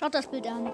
Schaut das Bild an.